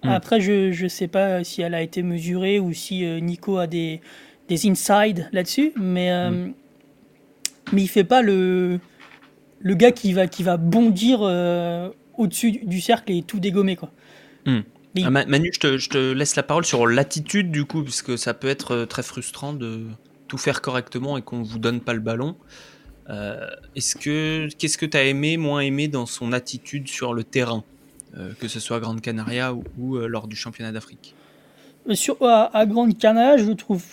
Mm. Après, je je sais pas si elle a été mesurée ou si euh, Nico a des, des insides là-dessus, mais, euh, mais il fait pas le, le gars qui va, qui va bondir euh, au-dessus du- cercle et tout dégommer. Quoi. Hmm. Ah, Ma- Manu, je te, je te laisse la parole sur l'attitude du coup, puisque ça peut être euh, très frustrant de tout faire correctement et qu'on vous donne pas le ballon. Euh, Est-ce que qu'est-ce que tu as aimé, moins aimé dans son attitude sur le terrain, euh, que ce soit à Grande Canaria ou, ou, euh, lors du championnat d'Afrique? Sur, à, à Grande Canaria, je le trouve.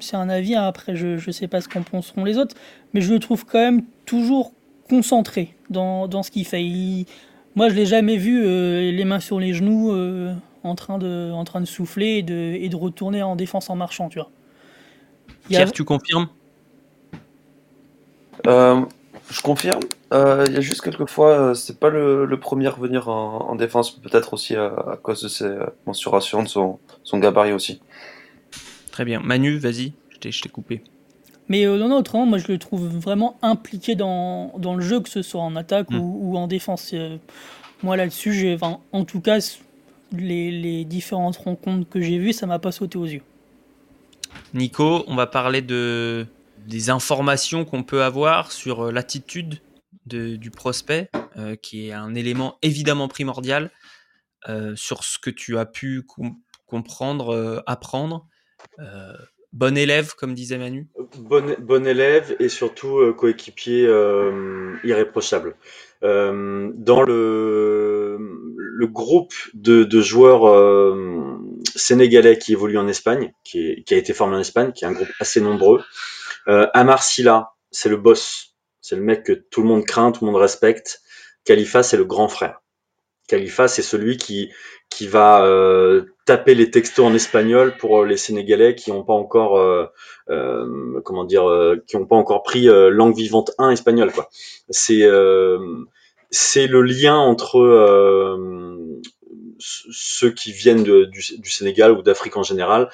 C'est un avis, hein, après je ne sais pas ce qu'en penseront les autres, mais je le trouve quand même toujours concentré dans, dans ce qu'il fait. Il- moi, je l'ai jamais vu euh, les mains sur les genoux euh, en, train de, en train de souffler et de, et de retourner en défense en marchant, tu vois. Il y a- Pierre, tu confirmes? Euh, je confirme. Euh, Il y a juste quelques fois, euh, c'est pas le, le premier à revenir en, en défense, peut-être aussi à, à cause de ses mensurations, de son, son gabarit aussi. Très bien. Manu, vas-y, je t'ai je t'ai coupé. Mais euh, non, non, autrement, moi je le trouve vraiment impliqué dans, dans le jeu, que ce soit en attaque Mm. ou, ou en défense. Euh, moi là-dessus, j'ai, en tout cas, les, les différentes rencontres que j'ai vues, ça m'a pas sauté aux yeux. Nico, on va parler de des informations qu'on peut avoir sur euh, l'attitude de- du prospect, euh, qui est un élément évidemment primordial euh, sur ce que tu as pu com- comprendre, euh, apprendre. Bon élève, comme disait Manu. Bon, bon élève et surtout euh, coéquipier euh, irréprochable. Euh, dans le, le groupe de, de joueurs euh, sénégalais qui évoluent en Espagne, qui, est- qui a été formé en Espagne, qui est un groupe assez nombreux, euh, Amar Silla, c'est le boss. C'est le mec que tout le monde craint, tout le monde respecte. Khalifa, c'est le grand frère. Khalifa, c'est celui qui, qui va euh, taper les textos en espagnol pour les Sénégalais qui n'ont pas encore, euh, euh, comment dire, euh, qui n'ont pas encore pris euh, langue vivante 1 espagnol. Quoi. C'est, euh, c'est le lien entre euh, ceux qui viennent du, Sénégal ou d'Afrique en général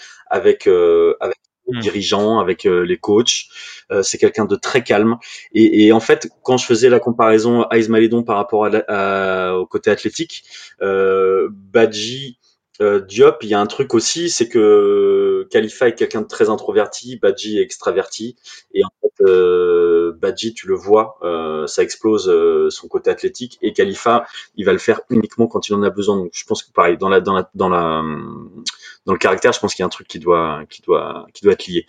euh, avec les Mm. dirigeants, avec euh, les coachs. Euh, c'est quelqu'un de très calme. Et, et en fait, quand je faisais la comparaison à par rapport à à- au côté athlétique, euh, Badji, euh, Diop, il y a un truc aussi, c'est que Khalifa est quelqu'un de très introverti, Badji est extraverti, et en fait, euh, Badji, tu le vois, euh, ça explose euh, son côté athlétique, et Khalifa, il va le faire uniquement quand il en a besoin. Donc, je pense que pareil, dans la dans la dans la dans le caractère, je pense qu'il y a un truc qui doit qui doit qui doit être lié.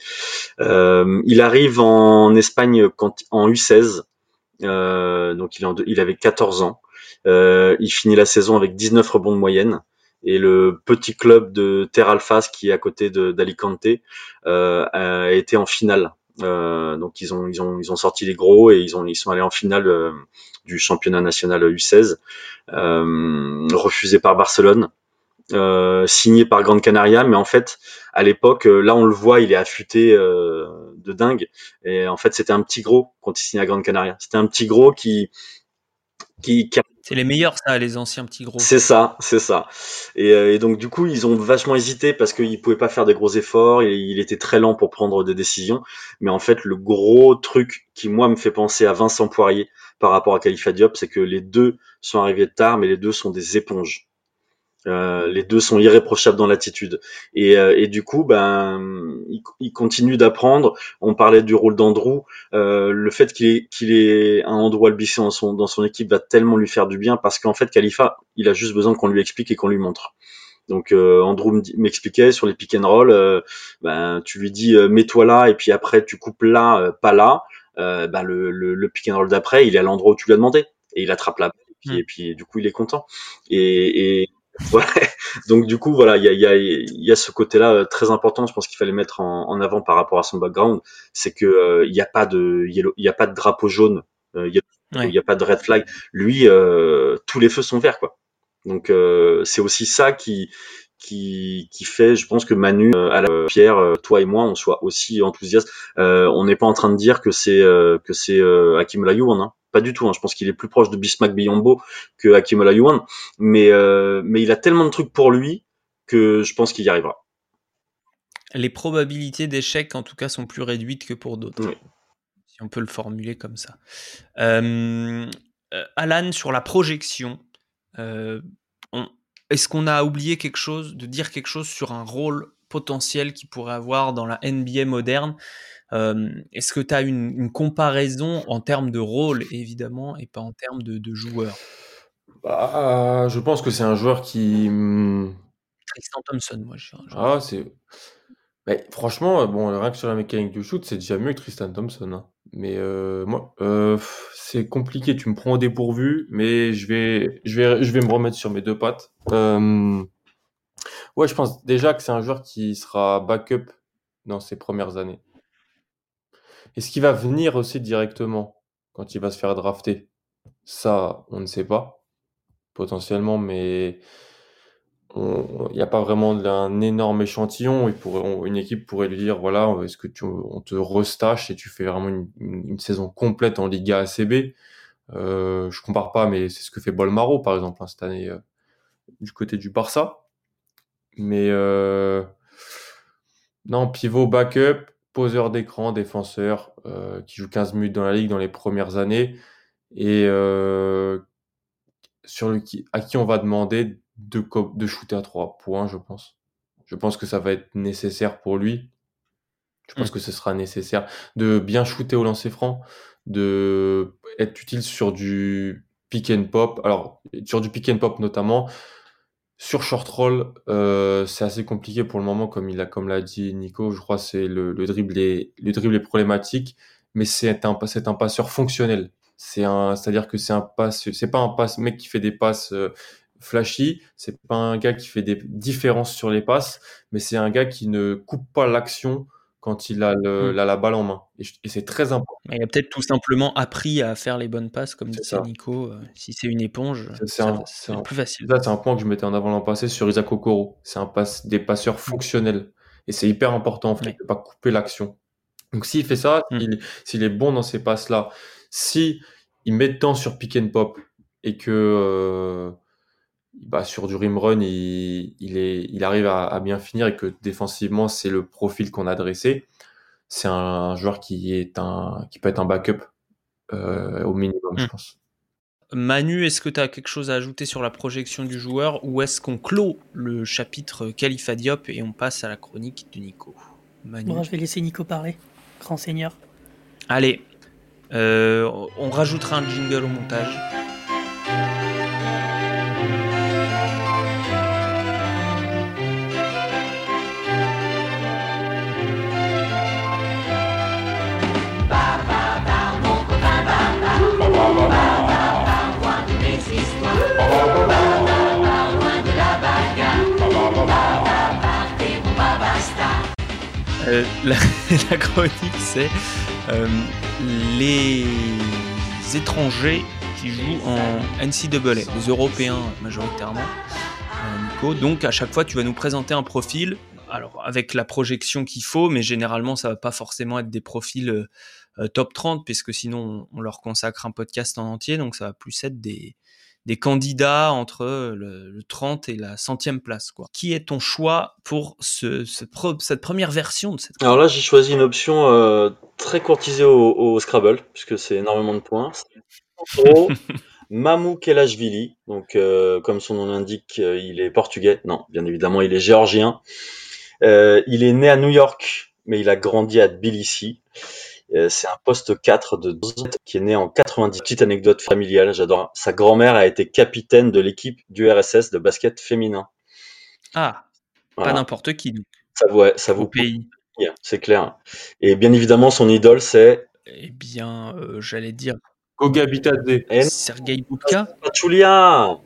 Euh, il arrive en Espagne quand en U16, euh, donc il, en il avait 14 ans. Euh, il finit la saison avec 19 rebonds de moyenne. Et le petit club de Terre Alfas, qui est à côté d'Alicante, euh, a été en finale. Euh, donc ils ont ils ont ils ont sorti les gros et ils ont ils sont allés en finale euh, du championnat national U16, euh, refusé par Barcelone, euh, signé par Grande Canaria, mais en fait à l'époque euh, là on le voit il est affûté euh, de dingue et en fait c'était un petit gros quand il signe à Grande Canaria. C'était un petit gros qui qui, qui a C'est les meilleurs, ça, les anciens petits gros. c'est ça, c'est ça. Et, euh, et donc du coup, ils ont vachement hésité parce qu'ils pouvaient pas faire des gros efforts. Et il était très lent pour prendre des décisions. Mais en fait, le gros truc qui moi me fait penser à Vincent Poirier par rapport à Khalifa Diop, c'est que les deux sont arrivés tard, mais les deux sont des éponges. Euh, les deux sont irréprochables dans l'attitude. Et, euh, et du coup, ben, ils continuent d'apprendre. On parlait du rôle d'Andrew. Euh, le fait qu'il ait, qu'il un Andrew Albissé dans son, dans son équipe va tellement lui faire du bien parce qu'en fait, Khalifa, il a juste besoin qu'on lui explique et qu'on lui montre. Donc euh, Andrew m'expliquait sur les pick and roll, euh, ben, tu lui dis euh, mets-toi là et puis après tu coupes là, euh, pas là. Euh, ben, le, le, le pick and roll d'après, il est à l'endroit où tu lui as demandé et il attrape la balle et puis, Mm. et puis du coup il est content. Et, et ouais, donc du coup voilà, il y a, y, a, y a ce côté-là euh, très important. Je pense qu'il fallait mettre en, en avant par rapport à son background, c'est que euh, il n'y a pas de il y a pas de drapeau jaune. Euh, il y a il n'y a pas de red flag. Lui, euh, tous les feux sont verts, quoi. Donc euh, c'est aussi ça qui, qui, qui fait, je pense que Manu, euh, à la Pierre, euh, toi et moi, on soit aussi enthousiastes. Euh, on n'est pas en train de dire que c'est que c'est Hakim Olajuwon, hein. Pas du tout. Hein. Je pense qu'il est plus proche de Bismack Biyombo que Hakim Olajuwon, mais mais il a tellement de trucs pour lui que je pense qu'il y arrivera. Les probabilités d'échec, en tout cas, sont plus réduites que pour d'autres. Si on peut le formuler comme ça. Alan, sur la projection, est-ce qu'on a oublié quelque chose, de dire quelque chose sur un rôle potentiel qu'il pourrait avoir dans la NBA moderne? Est-ce que tu as une, comparaison en termes de rôle, évidemment, et pas en termes de, de joueur? Bah, Je pense que c'est un joueur qui. Hmm, Tristan Thompson, moi. Je ah, c'est. franchement, bon, rien que sur la mécanique du shoot, c'est déjà mieux que Tristan Thompson. Hein. Mais euh, moi, euh, c'est compliqué. Tu me prends au dépourvu, mais je vais, je vais, je vais me remettre sur mes deux pattes. Euh, ouais, je pense déjà que c'est un joueur qui sera backup dans ses premières années. Est-ce qu'il va venir aussi directement quand il va se faire drafter Ça, on ne sait pas potentiellement, mais il n'y a pas vraiment un énorme échantillon. une équipe pourrait lui dire voilà, est-ce que tu, on te restache et tu fais vraiment une, saison complète en Liga ACB euh, Je compare pas, mais c'est ce que fait Bolmaro par exemple hein, cette année euh, du côté du Barça. Mais euh, non, pivot backup, poseur d'écran, défenseur euh, qui joue 15 minutes dans la ligue dans les premières années et sur le, à qui on va demander de, de shooter à trois points, je pense. Je pense que ça va être nécessaire pour lui. Je pense mm. que ce sera nécessaire de bien shooter au lancer franc, de être utile sur du pick and pop. Alors, sur du pick and pop notamment. Sur short roll, euh, c'est assez compliqué pour le moment, comme il a, comme l'a dit Nico. Je crois c'est le, le dribble est, le dribble est problématique, mais c'est un, c'est un passeur fonctionnel. C'est un, c'est-à-dire que c'est un passe, c'est pas un passe mec qui fait des passes euh, flashy. C'est pas un gars qui fait des différences sur les passes, mais c'est un gars qui ne coupe pas l'action quand il a, le, mm. la balle en main. Et, c'est très important. Il a peut-être tout simplement appris à faire les bonnes passes, comme disait Nico. Euh, si c'est une éponge, c'est plus facile. c'est un point que je mettais en avant l'an passé sur Isaac Okoro. C'est un passe, des passeurs fonctionnels. Et c'est hyper important en fait, de ne pas couper l'action. Donc s'il fait ça, mm. s'il est bon dans ces passes-là, si il met de temps sur pick and pop et que euh, bah, sur du rim run, il, est, il arrive à, bien finir et que défensivement, c'est le profil qu'on a dressé. C'est un, joueur qui, est un, qui peut être un backup euh, au minimum, je hmm. pense. Manu, est-ce que tu as quelque chose à ajouter sur la projection du joueur ou est-ce qu'on clôt le chapitre Khalifa Diop et on passe à la chronique de Nico? Manu? je vais laisser Nico parler, grand seigneur. Allez, euh, on rajoutera un jingle au montage. Euh, la, chronique, c'est euh, les étrangers qui jouent en NCAA, les Européens majoritairement. Euh, Nico. Donc à chaque fois, tu vas nous présenter un profil, alors avec la projection qu'il faut, mais généralement, ça va pas forcément être des profils top 30, puisque sinon on, leur consacre un podcast en entier, donc ça va plus être des, des candidats entre le, 30 et la centième place. Quoi. Qui est ton choix pour ce, cette première version de cette Alors là, j'ai choisi une option euh, très courtisée au, Scrabble, puisque c'est énormément de points. Mamou Kelashvili, donc euh, comme son nom l'indique, euh, il est portugais. Non, bien évidemment, il est géorgien. il est né à New York, mais il a grandi à Tbilissi. Euh, c'est un poste 4 de 12 ans qui est né en 90. Petite anecdote familiale, j'adore. Sa grand-mère a été capitaine de l'équipe du RSS de basket féminin. Ah, pas n'importe qui. Ça, ouais, ça vous pays. C'est clair. Et bien évidemment, son idole, c'est. Eh bien, euh, j'allais dire. Koga Bitadze. Sergei Boudka. Pachulia.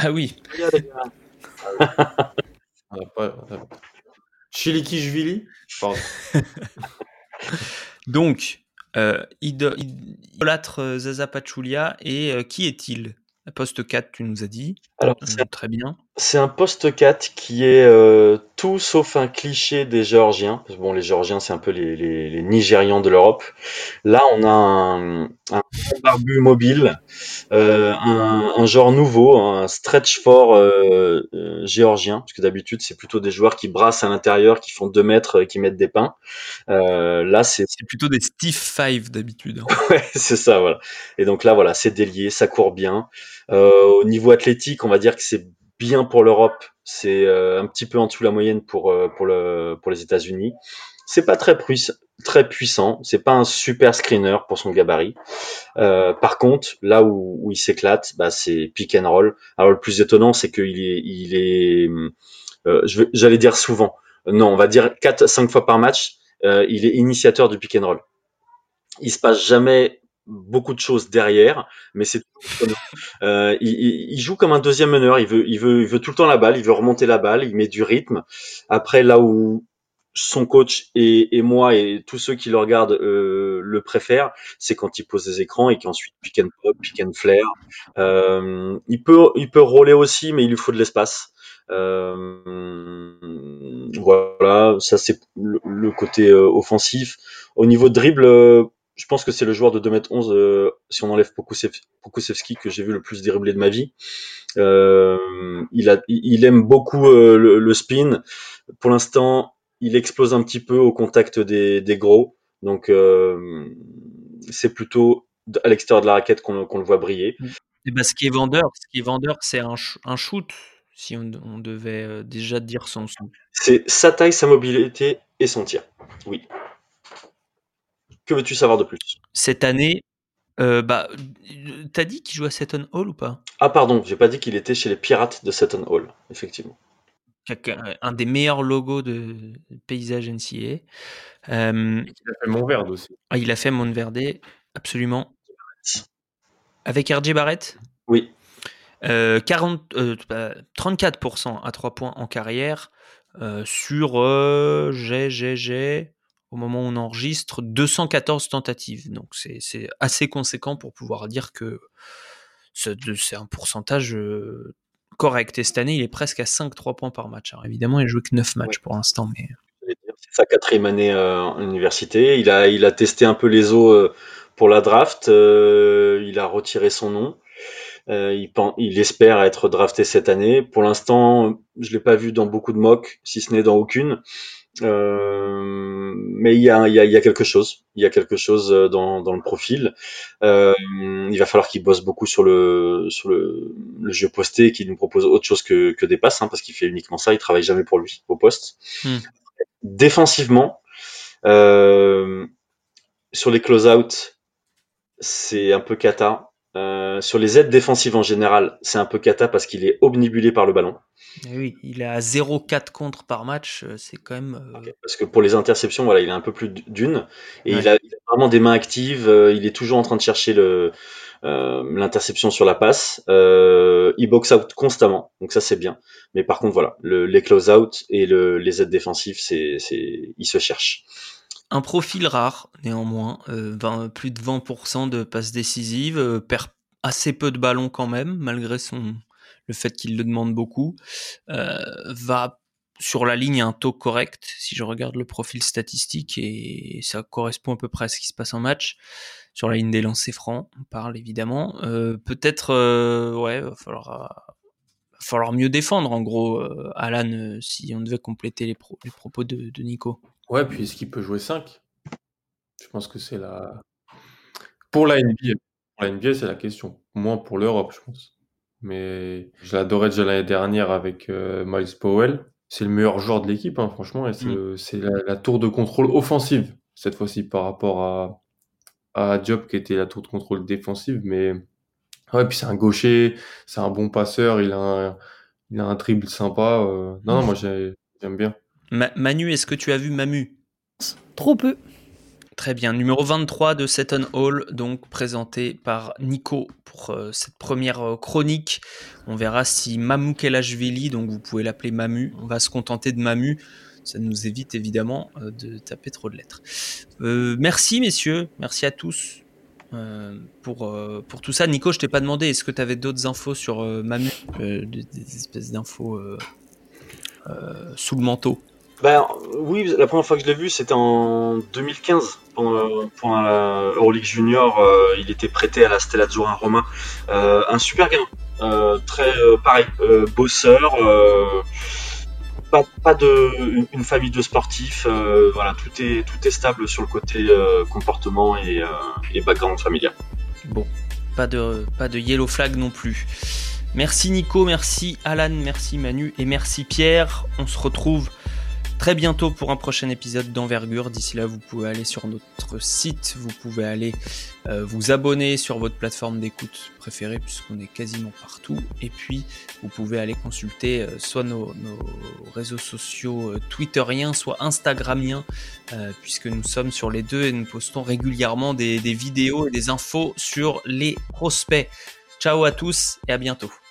Ah oui. Chiliki Jvili? Donc, Euh, idol- idolâtre Zaza Pachulia et euh, qui est-il? Poste 4, tu nous as dit. Alors, Euh, c'est très bien. C'est un poste 4 qui est euh, tout sauf un cliché des Géorgiens. Parce que Bon, les Géorgiens, c'est un peu les, les, les Nigérians de l'Europe. Là, on a un, un barbu mobile, euh, un, un genre nouveau, un stretch fort euh, euh, géorgien. Parce que d'habitude, c'est plutôt des joueurs qui brassent à l'intérieur, qui font 2 mètres, euh, qui mettent des pains. Là, c'est C'est plutôt des Steve Five d'habitude. hein. Ouais, c'est ça, voilà. Et donc là, voilà, c'est délié, ça court bien. Au niveau athlétique, on va dire que c'est bien pour l'Europe. C'est euh, un petit peu en dessous de la moyenne pour euh, pour le pour les États-Unis. C'est pas très puissant, très puissant. C'est pas un super screener pour son gabarit. Euh, par contre, là où, il s'éclate, bah, c'est pick and roll. Alors le plus étonnant, c'est qu'il est il est, j'allais dire souvent. Non, on va dire 4 à 5 fois par match. il est initiateur du pick and roll il se passe jamais beaucoup de choses derrière, mais c'est euh, il, il- joue comme un deuxième meneur. Il veut, il veut, il veut tout le temps la balle. Il veut remonter la balle. Il met du rythme. Après, là où son coach et, et moi et tous ceux qui le regardent euh, le préfèrent, c'est quand il pose des écrans et qu'ensuite pick and pop, pick and flare. Euh, il peut, il peut rouler aussi, mais il lui faut de l'espace. Euh, voilà, ça c'est le, le côté euh, offensif. Au niveau de dribble, euh, je pense que c'est le joueur de 2m11, euh, si on enlève Pokusev- Pokusevski, que j'ai vu le plus dribbler de ma vie. Euh, il, a, il il aime beaucoup euh, le, le spin. Pour l'instant, il explose un petit peu au contact des, des gros. Donc, c'est plutôt à l'extérieur de la raquette qu'on le voit briller. Et ben, ce qui est vendeur, ce qui est vendeur, c'est un, sh- un shoot. Si on, on devait déjà dire son son. C'est sa taille, sa mobilité et son tir. Oui. Que veux-tu savoir de plus? Cette année, euh, bah, euh, t'as dit qu'il joue à Seton Hall ou pas? Ah pardon, j'ai pas dit qu'il était chez les Pirates de Seton Hall, effectivement. Quelqu'un- Un des meilleurs logos de paysage NCA. Euh, Il a fait Montverde aussi. ah, il a fait Montverde, absolument. Avec RJ Barrett? Oui, Euh, 40, euh, bah, 34% à 3 points en carrière euh, sur, euh, j'ai, j'ai, j'ai, au moment où on enregistre, 214 tentatives. Donc c'est assez conséquent pour pouvoir dire que c'est un pourcentage euh, correct. Et cette année, il est presque à 5-3 points par match. Alors évidemment, il a joué que 9 matchs pour l'instant, mais dire, c'est sa quatrième année euh, en université. Il a, il a testé un peu les eaux euh, pour la draft. euh, il a retiré son nom. Euh, il, il espère être drafté cette année. Pour l'instant, je l'ai pas vu dans beaucoup de mocks, si ce n'est dans aucune. Euh, mais il y a, il y, a, il y a quelque chose. Il y a quelque chose euh, dans, dans le profil. Euh, il va falloir qu'il bosse beaucoup sur le sur le, le jeu posté, et qu'il nous propose autre chose que, que des passes, hein, parce qu'il fait uniquement ça. Il travaille jamais pour lui au poste. Hmm. Défensivement, euh, sur les close-out, c'est un peu cata. Euh, sur les aides défensives en général, c'est un peu cata parce qu'il est omnibulé par le ballon. Mais oui, il est à 0,4 contre par match. euh, C'est quand même. euh, Parce que pour les interceptions, voilà, il a un peu plus d'une. Et Ouais. il, a, il a vraiment des mains actives. euh, il est toujours en train de chercher le euh, l'interception sur la passe. Euh, il box out constamment. Donc ça, c'est bien. Mais par contre, voilà, le, les close out et le, les aides défensives, c'est, se cherche. Un profil rare, néanmoins, euh, 20 plus de 20% de passes décisives, perd assez peu de ballons quand même, malgré son, le fait qu'il le demande beaucoup, euh, va sur la ligne à un taux correct, si je regarde le profil statistique, et ça correspond à peu près à ce qui se passe en match. Sur la ligne des lancers francs, on parle évidemment. Euh, Peut-être, euh, ouais, va falloir, va falloir mieux défendre, en gros, Alan, si on devait compléter les, pro- les propos de, de Nico. Ouais, puis est-ce qu'il peut jouer 5 Je pense que c'est la. Pour la NBA. Pour la NBA, c'est la question. Moins pour l'Europe, je pense. Mais je l'adorais déjà l'année dernière avec euh, Miles Powell. C'est le meilleur joueur de l'équipe, hein, franchement. Et c'est Mm. la, la tour de contrôle offensive, cette fois-ci, par rapport à, à Diop, qui était la tour de contrôle défensive. Mais ouais, puis c'est un gaucher, c'est un bon passeur, il a un, il a un dribble sympa. euh. Non, non, moi j'ai- j'aime bien. Ma- Manu, est-ce que tu as vu Mamu? Trop peu. Très bien, numéro 23 de Seton Hall, donc présenté par Nico pour euh, cette première euh, chronique. On verra si Mamou Kelashvili, donc vous pouvez l'appeler Mamu, on va se contenter de Mamu, ça nous évite évidemment de taper trop de lettres. merci messieurs, merci à tous. pour, pour tout ça, Nico, je t'ai pas demandé, est-ce que tu avais d'autres infos sur Mamu, des, espèces d'infos sous le manteau ben, oui, la première fois que je l'ai vu, c'était en 2015. Pour, pour Euroleague Junior, euh, il était prêté à la Stella Azzurra Roma. Euh, un super gamin. Euh, très pareil, bosseur. Pas, pas, de une, famille de sportifs. voilà, tout est tout est stable sur le côté comportement et, et background familial. Bon, pas de pas de yellow flag non plus. Merci Nico, merci Alan, merci Manu et merci Pierre. On se retrouve très bientôt pour un prochain épisode d'envergure. D'ici là, vous pouvez aller sur notre site, vous pouvez aller euh, vous abonner sur votre plateforme d'écoute préférée puisqu'on est quasiment partout. Et puis, vous pouvez aller consulter euh, soit nos, réseaux sociaux euh, twitteriens, soit instagramiens, puisque nous sommes sur les deux et nous postons régulièrement des vidéos et des infos sur les prospects. Ciao à tous et à bientôt.